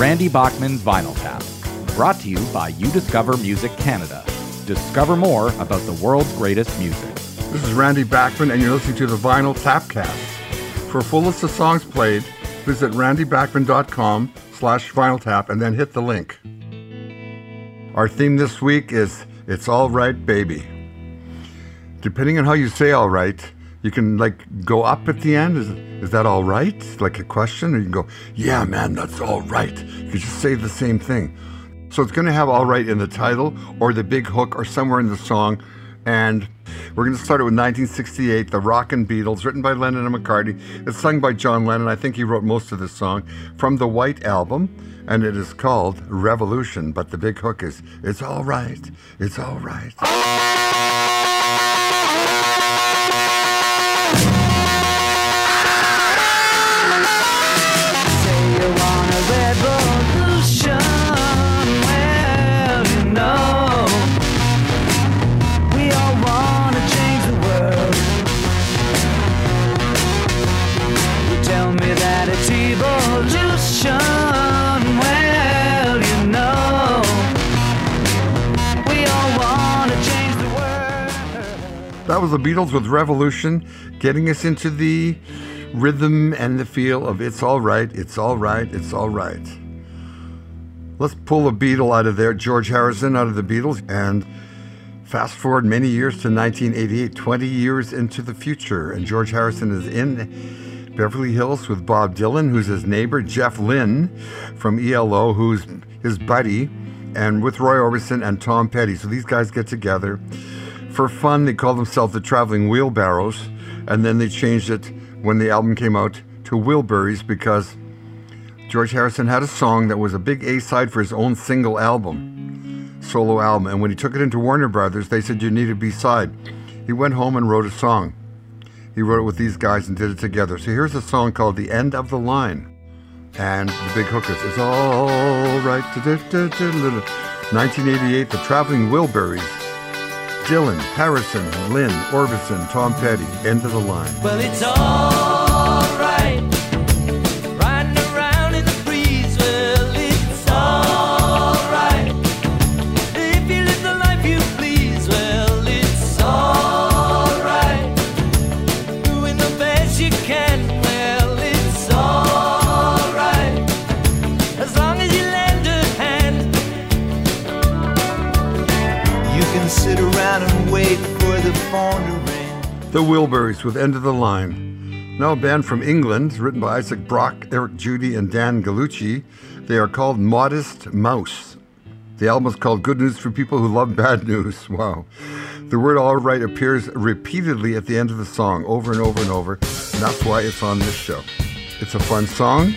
Randy Bachman's Vinyl Tap, brought to you by You Discover Music Canada. Discover more about the world's greatest music. This is Randy Bachman, and you're listening to the Vinyl Tapcast. For a full list of songs played, visit randybachman.com slash vinyl tap and then hit the link. Our theme this week is It's All Right, Baby. Depending on how you say all right, you can like go up at the end. Is, is that all right? Like a question? Or you can go, yeah, man, that's all right. You just say the same thing. So it's going to have all right in the title or the big hook or somewhere in the song. And we're going to start it with 1968, The Rockin' Beatles, written by Lennon and McCartney. It's sung by John Lennon. I think he wrote most of this song from the White Album, and it is called Revolution. But the big hook is, It's all right, it's all right. The Beatles with Revolution, getting us into the rhythm and the feel of It's All Right, It's All Right, It's All Right. Let's pull a Beatle out of there, George Harrison out of the Beatles, and fast forward many years to 1988, 20 years into the future. And George Harrison is in Beverly Hills with Bob Dylan, who's his neighbor, Jeff Lynne from ELO, who's his buddy, and with Roy Orbison and Tom Petty. So these guys get together for fun, they called themselves the Traveling Wheelbarrows, and then they changed it when the album came out to Wilburys because George Harrison had a song that was a big A side for his own single album, solo album. And when he took it into Warner Brothers, they said, You need a B side. He went home and wrote a song. He wrote it with these guys and did it together. So here's a song called The End of the Line. And the big hook is, It's all right. 1988, The Traveling Wilburys. Dylan, Harrison, Lynne, Orbison, Tom Petty, end of the line. Well, it's all The Wilburys with End of the Line. Now a band from England, written by Isaac Brock, Eric Judy, and Dan Gallucci. They are called Modest Mouse. The album is called Good News for People Who Love Bad News. Wow. The word all right appears repeatedly at the end of the song, over and over and over, and that's why it's on this show. It's a fun song.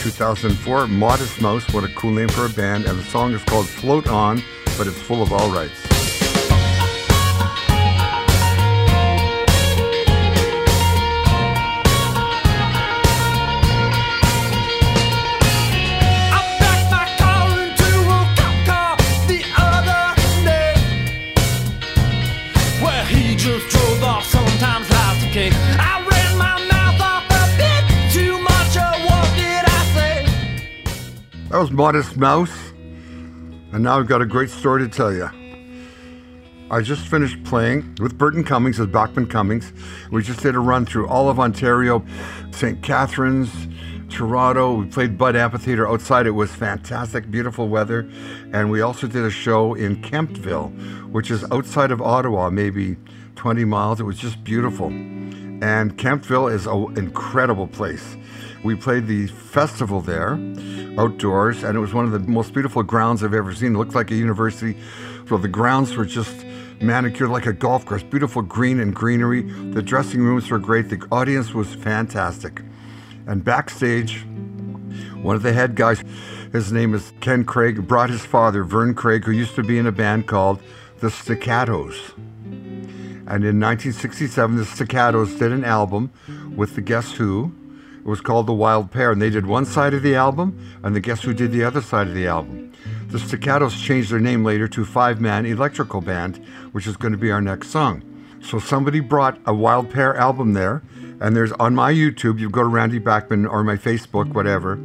2004, Modest Mouse, what a cool name for a band, and the song is called Float On, but it's full of all rights. Was Modest Mouse. And now I've got a great story to tell you. I just finished playing with Burton Cummings as Bachman Cummings. We just did a run through all of Ontario, St. Catharines, Toronto. We played Bud Amphitheater outside. It was fantastic, beautiful weather. And we also did a show in Kemptville, which is outside of Ottawa, maybe 20 miles. It was just beautiful. And Kemptville is an incredible place. We played the festival there outdoors, and it was one of the most beautiful grounds I've ever seen. It looked like a university. So the grounds were just manicured like a golf course, beautiful green and greenery. The dressing rooms were great. The audience was fantastic. And backstage, one of the head guys, his name is Ken Craig, brought his father, Vern Craig, who used to be in a band called the Staccatos. And in 1967, the Staccatos did an album with the Guess Who, it was called The Wild Pair, and they did one side of the album, and the Guess Who did the other side of the album. The Staccatos changed their name later to Five Man Electrical Band, which is going to be our next song. So somebody brought a Wild Pair album there, and there's on my YouTube, you go to Randy Bachman or my Facebook, whatever,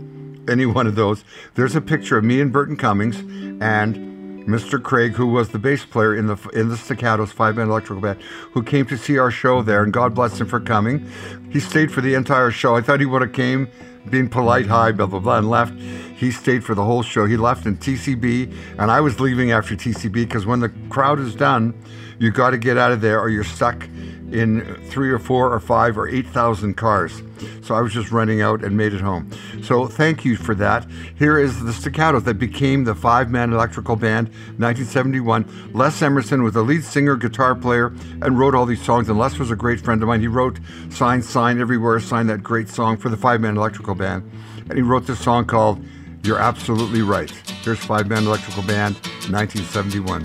any one of those, there's a picture of me and Burton Cummings and Mr. Craig, who was the bass player in the in the Staccatos five man electrical band, who came to see our show there, and God bless him for coming. He stayed for the entire show. I thought he would have came, being polite, hi, blah blah blah, and left. He stayed for the whole show. He left in TCB, and I was leaving after TCB because when the crowd is done, you got to get out of there, or you're stuck in three or four or five or eight thousand cars. So I was just running out and made it home. So thank you for that. Here is the Staccatos that became the five man electrical band 1971. Les Emerson was the lead singer, guitar player, and wrote all these songs. And Les was a great friend of mine. He wrote Sign, Sign Everywhere, Sign that great song for the five man electrical band. And he wrote this song called You're Absolutely Right. Here's Five Man Electrical Band, 1971.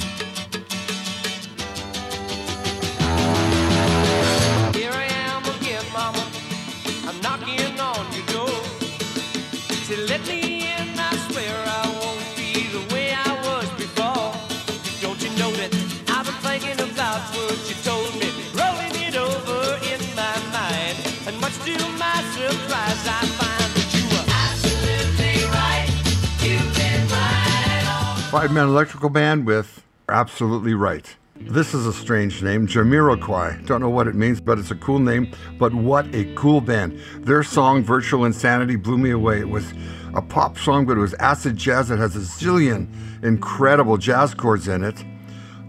Five Man Electrical Band with Absolutely Right. This is a strange name, Jamiroquai. Don't know what it means, but it's a cool name. But what a cool band. Their song, Virtual Insanity, blew me away. It was a pop song, but it was acid jazz. It has a zillion incredible jazz chords in it.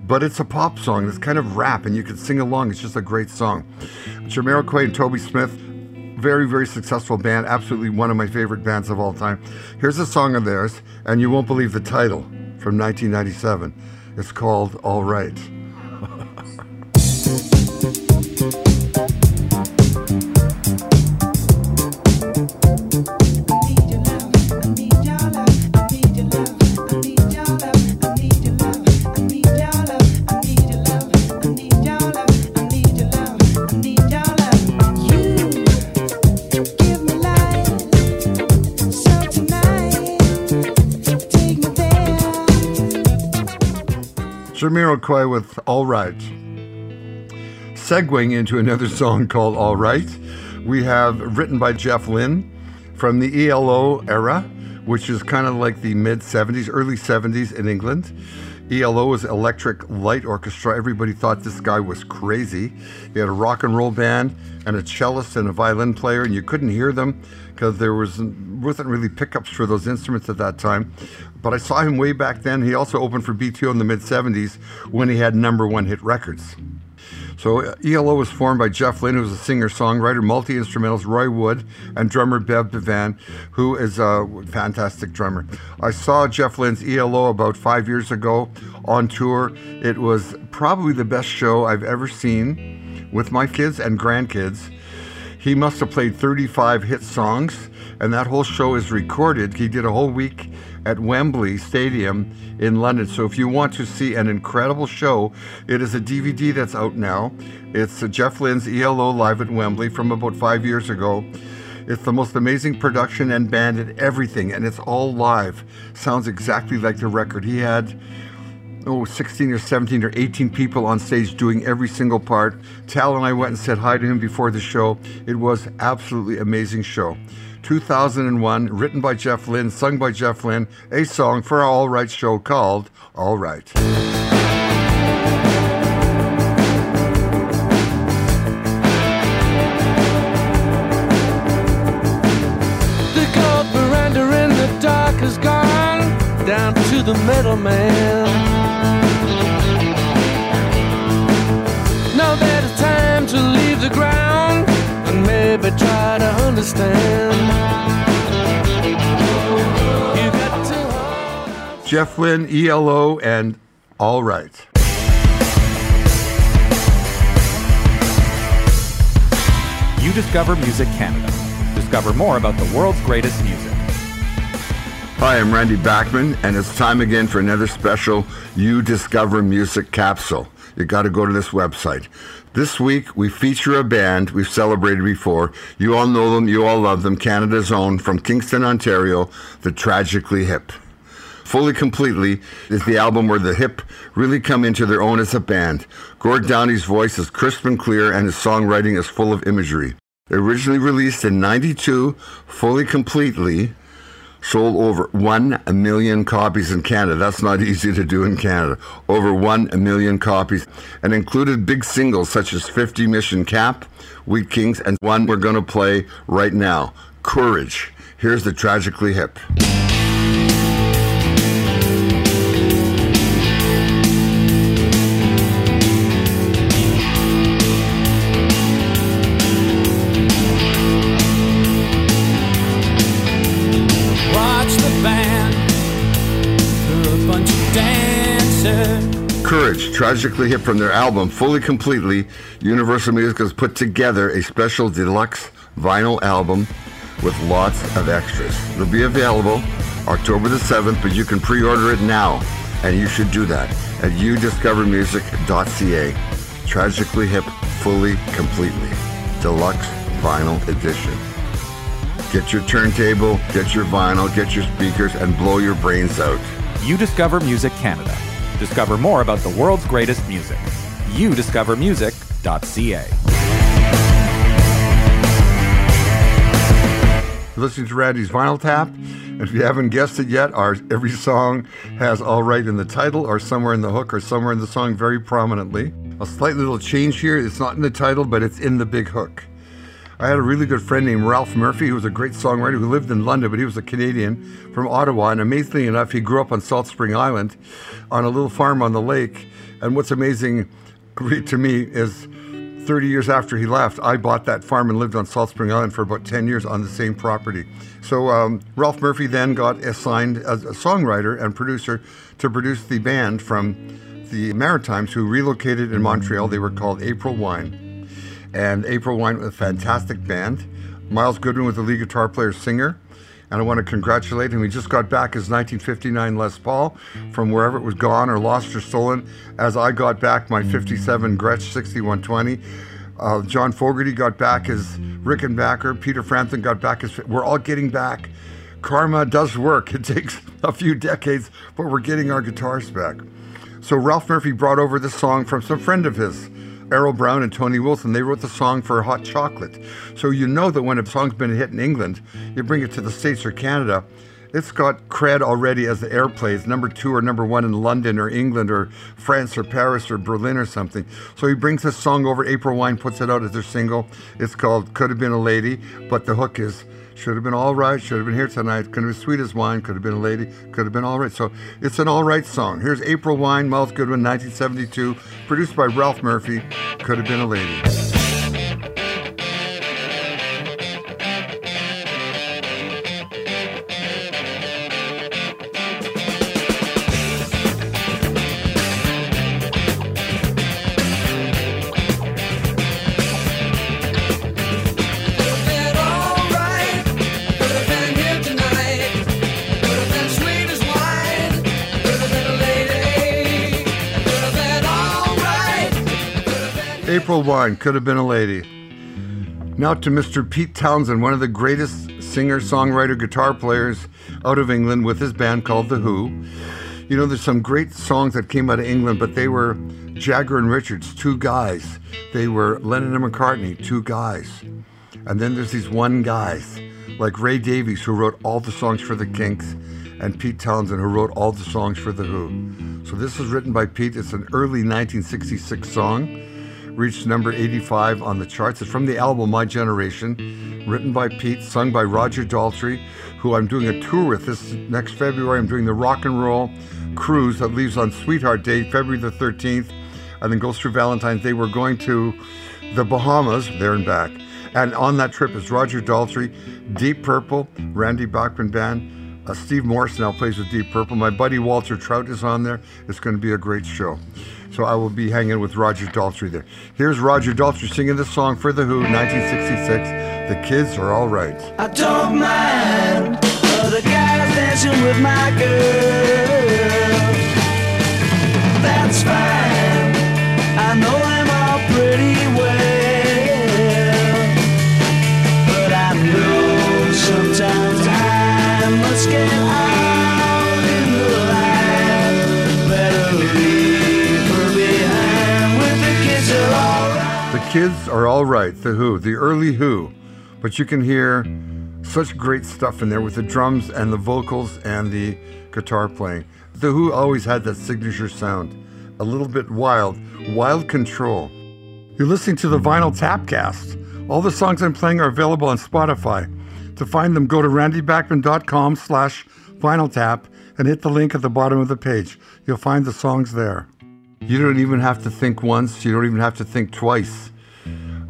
But it's a pop song. It's kind of rap, and you can sing along. It's just a great song. Jamiroquai and Toby Smith very, very successful band. Absolutely one of my favorite bands of all time. Here's a song of theirs, and you won't believe the title from 1997. It's called All Right. Jamiroquai with All Right. Segueing into another song called All Right, we have written by Jeff Lynne from the ELO era, which is kind of like the mid 70s, early 70s in England. ELO was Electric Light Orchestra. Everybody thought this guy was crazy. He had a rock and roll band and a cellist and a violin player, and you couldn't hear them because there was wasn't really pickups for those instruments at that time. But I saw him way back then. He also opened for BTO in the mid 70s when he had number one hit records. So uh, ELO was formed by Jeff Lynne, who was a singer-songwriter, multi-instrumentalist, Roy Wood, and drummer Bev Bevan, who is a fantastic drummer. I saw Jeff Lynne's ELO about five years ago on tour. It was probably the best show I've ever seen with my kids and grandkids. He must have played 35 hit songs, and that whole show is recorded. He did a whole week at Wembley Stadium in London. So if you want to see an incredible show, it is a DVD that's out now. It's Jeff Lynne's ELO Live at Wembley from about five years ago. It's the most amazing production and band and everything, and it's all live. Sounds exactly like the record. He had oh, 16 or 17 or 18 people on stage doing every single part. Tal and I went and said hi to him before the show. It was absolutely amazing show. 2001, written by Jeff Lynne, sung by Jeff Lynne, a song for our All Right show called All Right. The gold veranda in the dark is gone down to the middleman. The ground and maybe try to understand. You got to hold. Jeff Lynne, ELO, and All Right. You Discover Music Canada. Discover more about the world's greatest music. Hi, I'm Randy Bachman, and it's time again for another special You Discover Music capsule. You got to go to this website. This week, we feature a band we've celebrated before. You all know them, you all love them. Canada's own from Kingston, Ontario, the Tragically Hip. Fully Completely is the album where the hip really come into their own as a band. Gord Downie's voice is crisp and clear, and his songwriting is full of imagery. Originally released in 92, Fully Completely, sold over 1 million copies in Canada. That's not easy to do in Canada. Over 1 million copies and included big singles such as 50 Mission Cap, Wheat Kings, and one we're going to play right now, Courage. Here's the Tragically Hip. Tragically hip from their album Fully Completely, Universal Music has put together a special deluxe vinyl album with lots of extras. It'll be available October the 7th, but you can pre-order it now, and you should do that at udiscovermusic.ca. Tragically hip, fully, completely. Deluxe vinyl edition. Get your turntable, get your vinyl, get your speakers, and blow your brains out. You Discover Music Canada. Discover more about the world's greatest music. udiscovermusic.ca. You're listening to Randy's Vinyl Tap. If you haven't guessed it yet, our every song has All Right in the title, or somewhere in the hook, or somewhere in the song very prominently. A slight little change here. It's not in the title, but it's in the big hook. I had a really good friend named Ralph Murphy, who was a great songwriter who lived in London, but he was a Canadian from Ottawa. And amazingly enough, he grew up on Salt Spring Island on a little farm on the lake. And what's amazing to me is 30 years after he left, I bought that farm and lived on Salt Spring Island for about 10 years on the same property. So um, Ralph Murphy then got assigned as a songwriter and producer to produce the band from the Maritimes who relocated in Montreal. They were called April Wine. And April Wine with a fantastic band. Myles Goodwyn was the lead guitar player singer. And I want to congratulate him. He just got back his 1959 Les Paul from wherever it was gone or lost or stolen, as I got back my 57 Gretsch 6120. Uh, John Fogerty got back his Rickenbacker. Peter Frampton got back his. We're all getting back. Karma does work. It takes a few decades, but we're getting our guitars back. So Ralph Murphy brought over this song from some friend of his, Errol Brown and Tony Wilson. They wrote the song for Hot Chocolate. So you know that when a song's been a hit in England, you bring it to the States or Canada, it's got cred already as the airplay airplays, number two or number one in London or England or France or Paris or Berlin or something. So he brings this song over. April Wine puts it out as their single. It's called Could Have Been a Lady, but the hook is should have been all right, should have been here tonight, could have been sweet as wine, could have been a lady, could have been all right. So it's an all right song. Here's April Wine, Myles Goodwyn, 1972, produced by Ralph Murphy, could have been a lady. April Wine could have been a lady. Now to Mr. Pete Townshend, one of the greatest singer, songwriter, guitar players out of England with his band called The Who. You know, there's some great songs that came out of England, but they were Jagger and Richards, two guys. They were Lennon and McCartney, two guys. And then there's these one guys, like Ray Davies, who wrote all the songs for the Kinks, and Pete Townshend, who wrote all the songs for The Who. So this was written by Pete. It's an early 1966 song reached number 85 on the charts. It's from the album My Generation, written by Pete, sung by Roger Daltrey, who I'm doing a tour with this next February. I'm doing the rock and roll cruise that leaves on Sweetheart Day, February the 13th, and then goes through Valentine's Day. We're going to the Bahamas, there and back. And on that trip is Roger Daltrey, Deep Purple, Randy Bachman Band. Uh, Steve Morse now plays with Deep Purple. My buddy Walter Trout is on there. It's going to be a great show. So I will be hanging with Roger Daltrey there. Here's Roger Daltrey singing this song for The Who, 1966. The kids are all right. I don't mind guys dancing with my girl. That's fine. Kids are all right, The Who, the early Who. But you can hear Such great stuff in there with the drums and the vocals and the guitar playing. The Who always had that signature sound, a little bit wild, wild control. You're listening to the Vinyl Tapcast. All the songs I'm playing are available on Spotify. To find them, go to randybachman.com slash vinyltap and hit the link at the bottom of the page. You'll find the songs there. You don't even have to think once. You don't even have to think twice.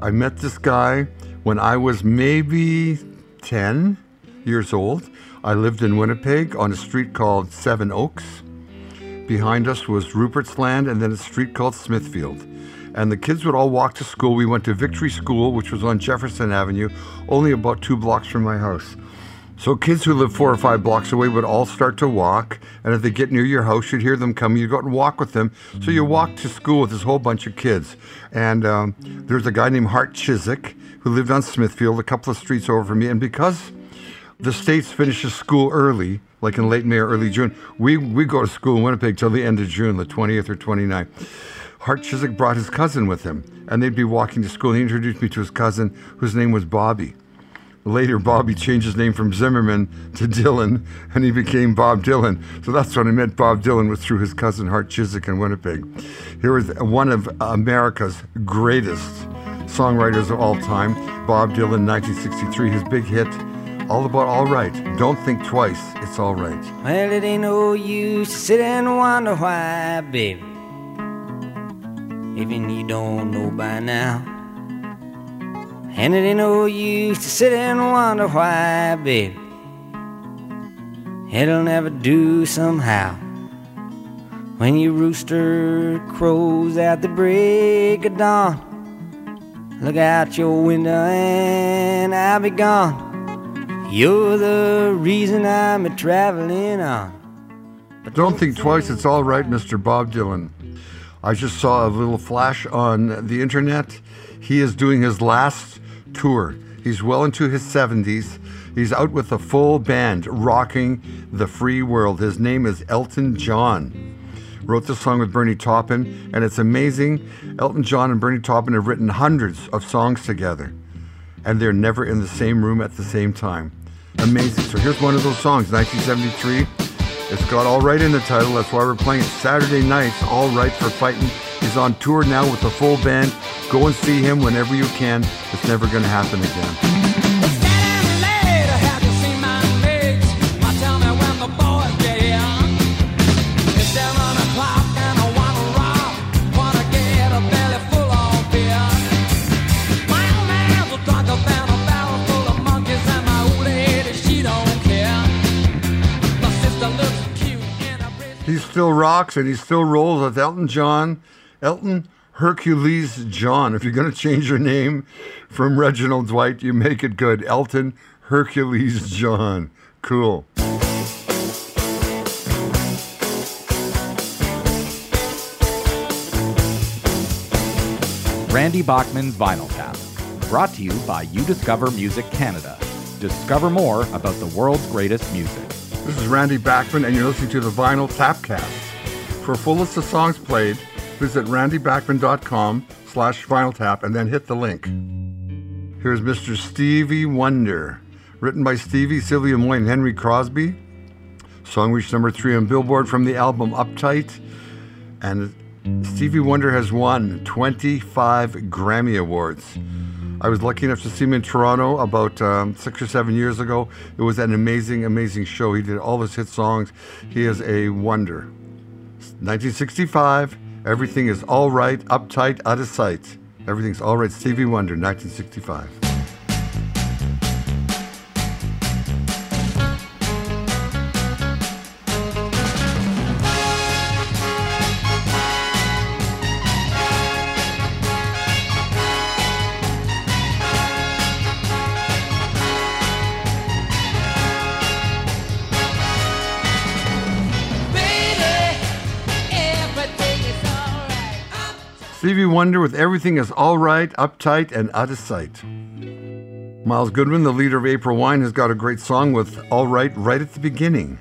I met this guy when I was maybe 10 years old. I lived in Winnipeg on a street called Seven Oaks. Behind us was Rupert's Land and then a street called Smithfield. And the kids would all walk to school. We went to Victory School, which was on Jefferson Avenue, only about two blocks from my house. So kids who live four or five blocks away would all start to walk, and if they get near your house, you'd hear them coming. You'd go out and walk with them. So you walk to school with this whole bunch of kids. And um, there's a guy named Hart Chiswick who lived on Smithfield, a couple of streets over from me. And because the States finishes school early, like in late May or early June, we, we go to school in Winnipeg till the end of June, the 20th or 29th. Hart Chiswick brought his cousin with him, and they'd be walking to school. He introduced me to his cousin, whose name was Bobby. Later, Bobby changed his name from Zimmerman to Dylan, and he became Bob Dylan. So that's when I met Bob Dylan was through his cousin Hart Chiswick in Winnipeg. Here is one of America's greatest songwriters of all time, Bob Dylan, 1963, his big hit, All About All Right. Don't think twice, it's all right. Well, it ain't no use sit and wonder why, baby. Even you don't know by now. And it ain't no use to sit and wonder why, baby. It'll never do somehow. When your rooster crows at the break of dawn, look out your window and I'll be gone. You're the reason I'm a traveling on. Don't think twice, it's all right, Mr. Bob Dylan. I just saw a little flash on the internet. He is doing his last tour. He's well into his 70s. He's out with a full band rocking the free world. His name is Elton John. Wrote this song with Bernie Taupin, and it's amazing. Elton John and Bernie Taupin have written hundreds of songs together, and they're never in the same room at the same time. Amazing. So here's one of those songs, 1973. It's got All Right in the title. That's why we're playing it Saturday nights. All Right for Fighting. He's on tour now with the full band. Go and see him whenever you can. It's never going to happen again. He still rocks and he still rolls with Elton John. Elton Hercules John. If you're going to change your name from Reginald Dwight, you make it good. Elton Hercules John. Cool. Randy Bachman's Vinyl Tap. Brought to you by You Discover Music Canada. Discover more about the world's greatest music. This is Randy Bachman, and you're listening to the Vinyl Tapcast. For a full list of songs played, visit randybachman.com slash tap and then hit the link. Here's Mr. Stevie Wonder, written by Stevie, Sylvia Moy, and Henry Cosby. Song reached number three on Billboard from the album Uptight. And Stevie Wonder has won 25 Grammy Awards. I was lucky enough to see him in Toronto about um, six or seven years ago. It was an amazing, amazing show. He did all his hit songs. He is a wonder. 1965, Everything is All Right, Uptight, Out of Sight. Everything's All Right, Stevie Wonder, 1965. Wonder with Everything is All Right, Uptight, and Out of Sight. Miles Goodman, the leader of April Wine, has got a great song with All Right right at the beginning.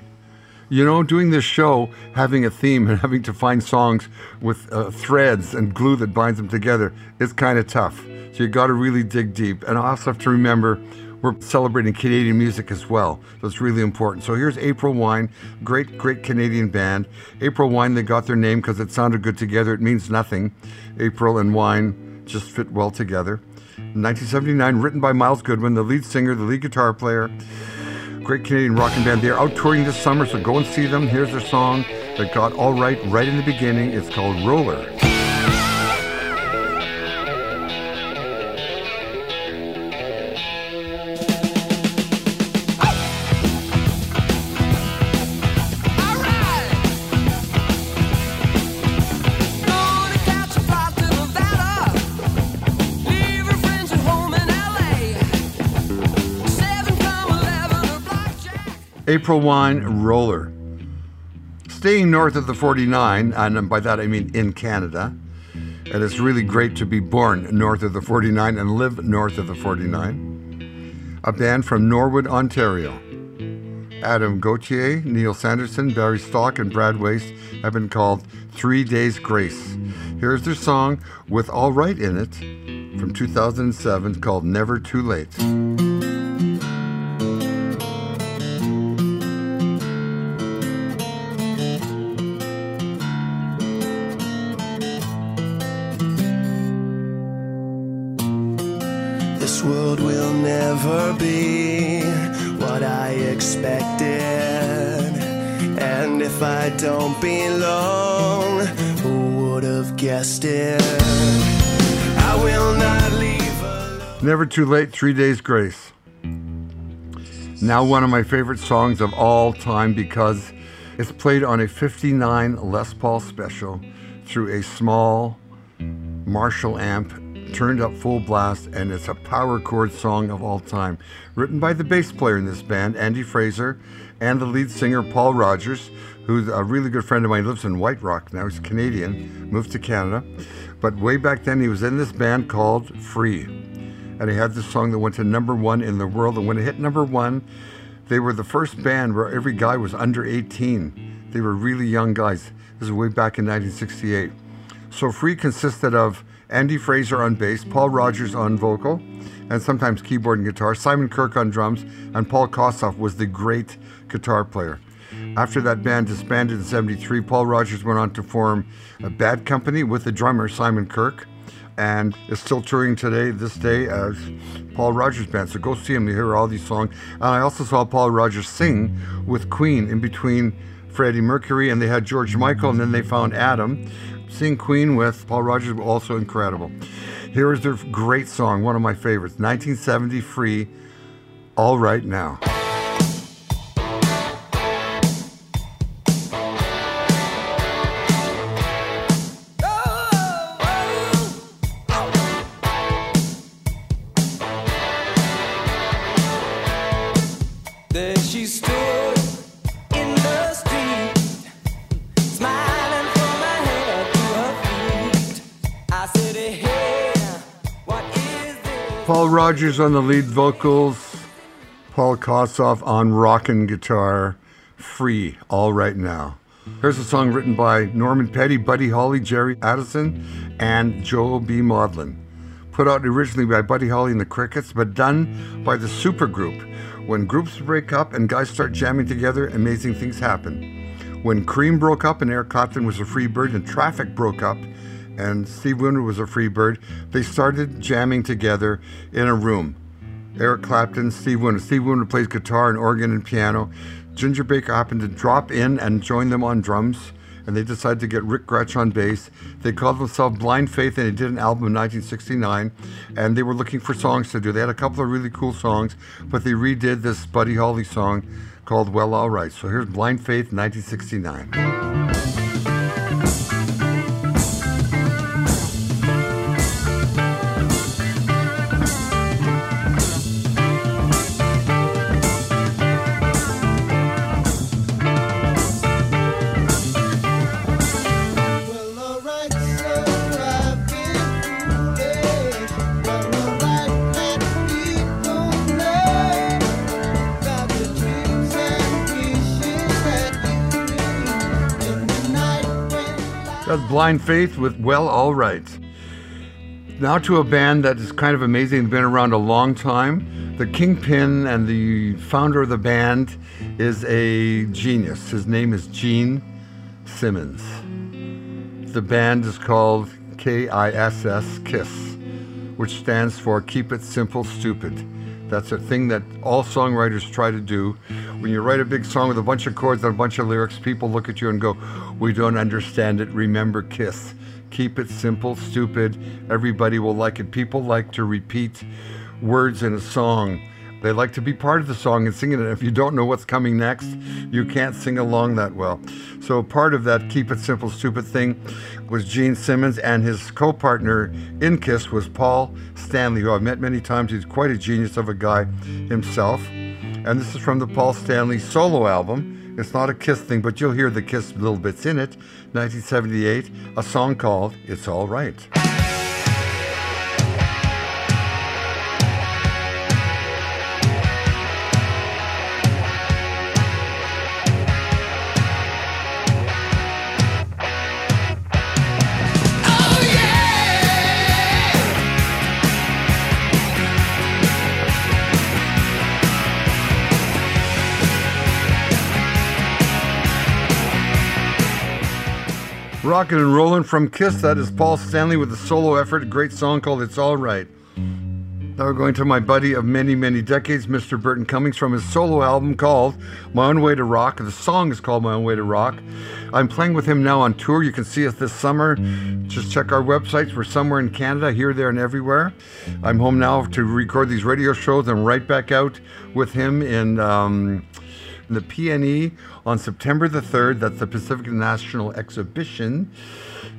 You know, doing this show, having a theme and having to find songs with uh, threads and glue that binds them together is kind of tough. So you got to really dig deep. And I also have to remember we're celebrating Canadian music as well. So it's really important. So here's April Wine, great, great Canadian band. April Wine, they got their name because it sounded good together. It means nothing. April and wine just fit well together. 1979, written by Myles Goodwyn, the lead singer, the lead guitar player. Great Canadian rocking band. They're out touring this summer, so go and see them. Here's their song that got all right right in the beginning. It's called Roller. April Wine Roller. Staying north of the 49, and by that I mean in Canada, and it's really great to be born north of the 49 and live north of the 49. A band from Norwood, Ontario. Adam Gontier, Neil Sanderson, Barry Stock, and Brad Walst have been called Three Days Grace. Here's their song with All Right in it from 2007 called Never Too Late. Never Too Late, Three Days Grace. Now, one of my favorite songs of all time because it's played on a 59 Les Paul special through a small Marshall amp, turned up full blast, and it's a power chord song of all time. Written by the bass player in this band, Andy Fraser, and the lead singer, Paul Rodgers, who's a really good friend of mine, lives in White Rock now. He's Canadian, moved to Canada. But way back then, he was in this band called Free and he had this song that went to number one in the world. And when it hit number one, they were the first band where every guy was under 18. They were really young guys. This is way back in 1968. So Free consisted of Andy Fraser on bass, Paul Rodgers on vocal, and sometimes keyboard and guitar, Simon Kirke on drums, and Paul Kossoff was the great guitar player. After that band disbanded in 73, Paul Rodgers went on to form a bad company with the drummer Simon Kirke and is still touring today, this day, as Paul Rodgers Band. So go see him, you hear all these songs. And I also saw Paul Rodgers sing with Queen in between Freddie Mercury, and they had George Michael, and then they found Adam. Seeing Queen with Paul Rodgers was also incredible. Here is their great song, one of my favorites, 1970 Free, All Right Now. Rodgers on the lead vocals, Paul Kossoff on rockin' guitar, free, all right now. Here's a song written by Norman Petty, Buddy Holly, Jerry Allison, and Joel B. Mauldin. Put out originally by Buddy Holly and the Crickets, but done by the supergroup. When groups break up and guys start jamming together, amazing things happen. When Cream broke up and Eric Clapton was a free bird and Traffic broke up and Steve Winwood was a free bird, they started jamming together in a room. Eric Clapton, Steve Winwood. Steve Wonder plays guitar and organ and piano. Ginger Baker happened to drop in and join them on drums, and they decided to get Ric Grech on bass. They called themselves Blind Faith, and they did an album in 1969, and they were looking for songs to do. They had a couple of really cool songs, but they redid this Buddy Holly song called Well All Right. So here's Blind Faith, 1969. Blind Faith with Well All Right. Now to a band that is kind of amazing, been around a long time. The kingpin and the founder of the band is a genius. His name is Gene Simmons. The band is called KISS, KISS, which stands for Keep It Simple Stupid. That's a thing that all songwriters try to do. When you write a big song with a bunch of chords and a bunch of lyrics, people look at you and go, We don't understand it. Remember KISS. Keep it simple, stupid. Everybody will like it. People like to repeat words in a song. They like to be part of the song and sing it. And if you don't know what's coming next, you can't sing along that well. So part of that keep it simple, stupid thing was Gene Simmons, and his co-partner in Kiss was Paul Stanley, who I've met many times. He's quite a genius of a guy himself. And this is from the Paul Stanley solo album. It's not a Kiss thing, but you'll hear the Kiss little bits in it. 1978, a song called It's All Right. Rockin' and rollin' from Kiss. That is Paul Stanley with a solo effort. A great song called It's All Right. Now we're going to my buddy of many, many decades, Mr. Burton Cummings, from his solo album called My Own Way to Rock. The song is called My Own Way to Rock. I'm playing with him now on tour. You can see us this summer. Just check our websites. We're somewhere in Canada, here, there, and everywhere. I'm home now to record these radio shows. I'm right back out with him in. Um, the PNE on September the 3rd. That's the Pacific National Exhibition.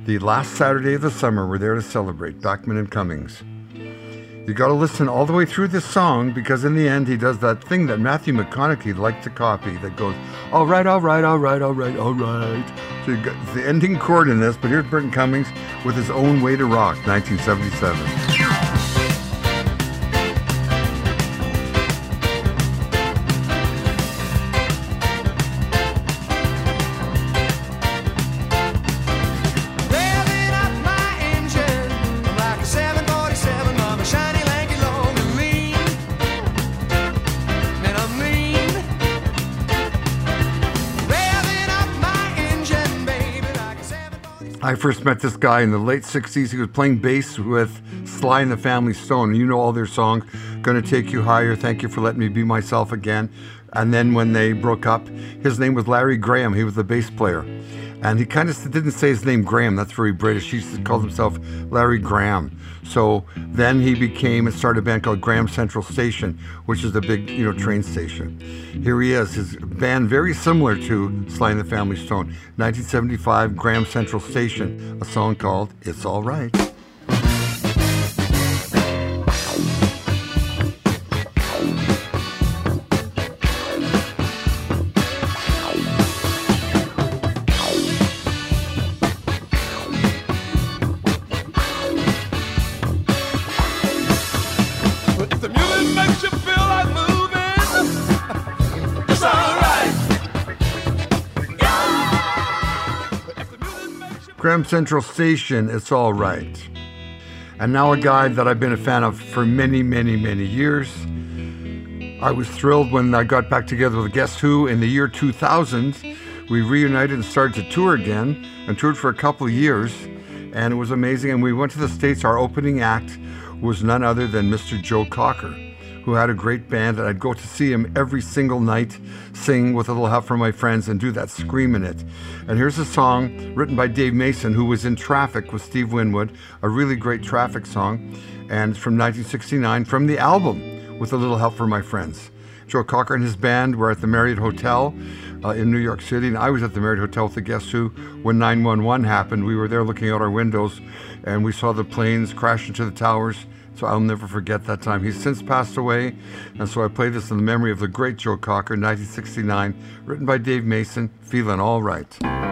The last Saturday of the summer, we're there to celebrate Bachman and Cummings. You got to listen all the way through this song because in the end he does that thing that Matthew McConaughey liked to copy that goes, all right, all right, all right, all right, all right. So you got the ending chord in this, but here's Burton Cummings with his own way to rock, 1977. I first met this guy in the late 60s. He was playing bass with Sly and the Family Stone. You know all their songs, Gonna Take You Higher, Thank You for Letting Me Be Myself Again. And then when they broke up, his name was Larry Graham. He was the bass player. And he kind of didn't say his name Graham. That's very British. He called himself Larry Graham. So then he became and started a band called Graham Central Station, which is a big, you know, train station. Here he is. His band very similar to Sly and the Family Stone. 1975, Graham Central Station, a song called "It's All Right." Central Station, "It's All Right." And now a guy that I've been a fan of for many, many, many years. I was thrilled when I got back together with Guess Who in the year 2000. We reunited and started to tour again and toured for a couple of years. And it was amazing. And we went to the States. Our opening act was none other than Mr. Joe Cocker, who had a great band. And I'd go to see him every single night, sing with a little help from my friends, and do that scream in it. And here's a song written by Dave Mason, who was in Traffic with Steve Winwood, a really great traffic song. And it's from 1969 from the album with a little help from my friends. Joe Cocker and his band were at the Marriott Hotel uh, in New York City, and I was at the Marriott Hotel with the Guess Who when 911 happened. We were there looking out our windows, and we saw the planes crash into the towers. So I'll never forget that time. He's since passed away, and so I play this in the memory of the great Joe Cocker, 1969, written by Dave Mason, Feeling All Right.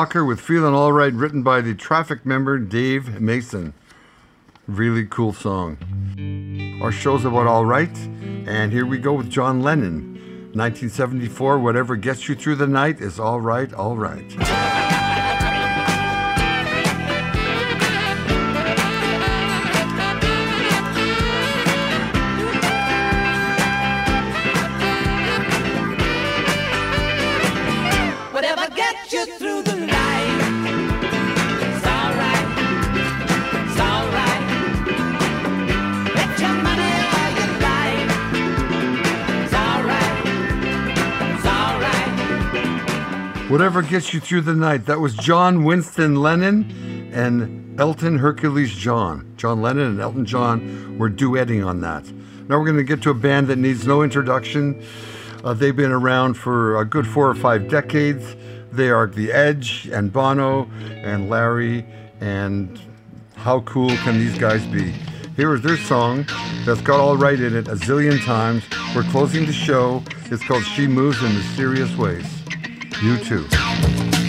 Cocker with Feeling All Right, written by the traffic member Dave Mason. Really cool song. Our show's about all right, and here we go with John Lennon. 1974, whatever gets you through the night is all right, all right. Whatever gets you through the night. That was John Winston Lennon and Elton Hercules John. John Lennon and Elton John were duetting on that. Now we're going to get to a band that needs no introduction. Uh, they've been around for a good four or five decades. They are The Edge and Bono and Larry. And how cool can these guys be? Here is their song that's got all right in it a zillion times. We're closing the show. It's called She Moves in Mysterious Ways. U2.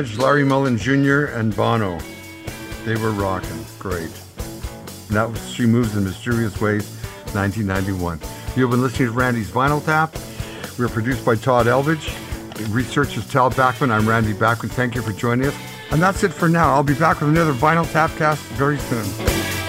Edge, Larry Mullen Jr., and Bono. They were rocking. Great. And that was She Moves in Mysterious Ways, 1991. You've been listening to Randy's Vinyl Tap. We're produced by Todd Elvidge. Research is Tal Bachman. I'm Randy Bachman. Thank you for joining us. And that's it for now. I'll be back with another Vinyl Tapcast very soon.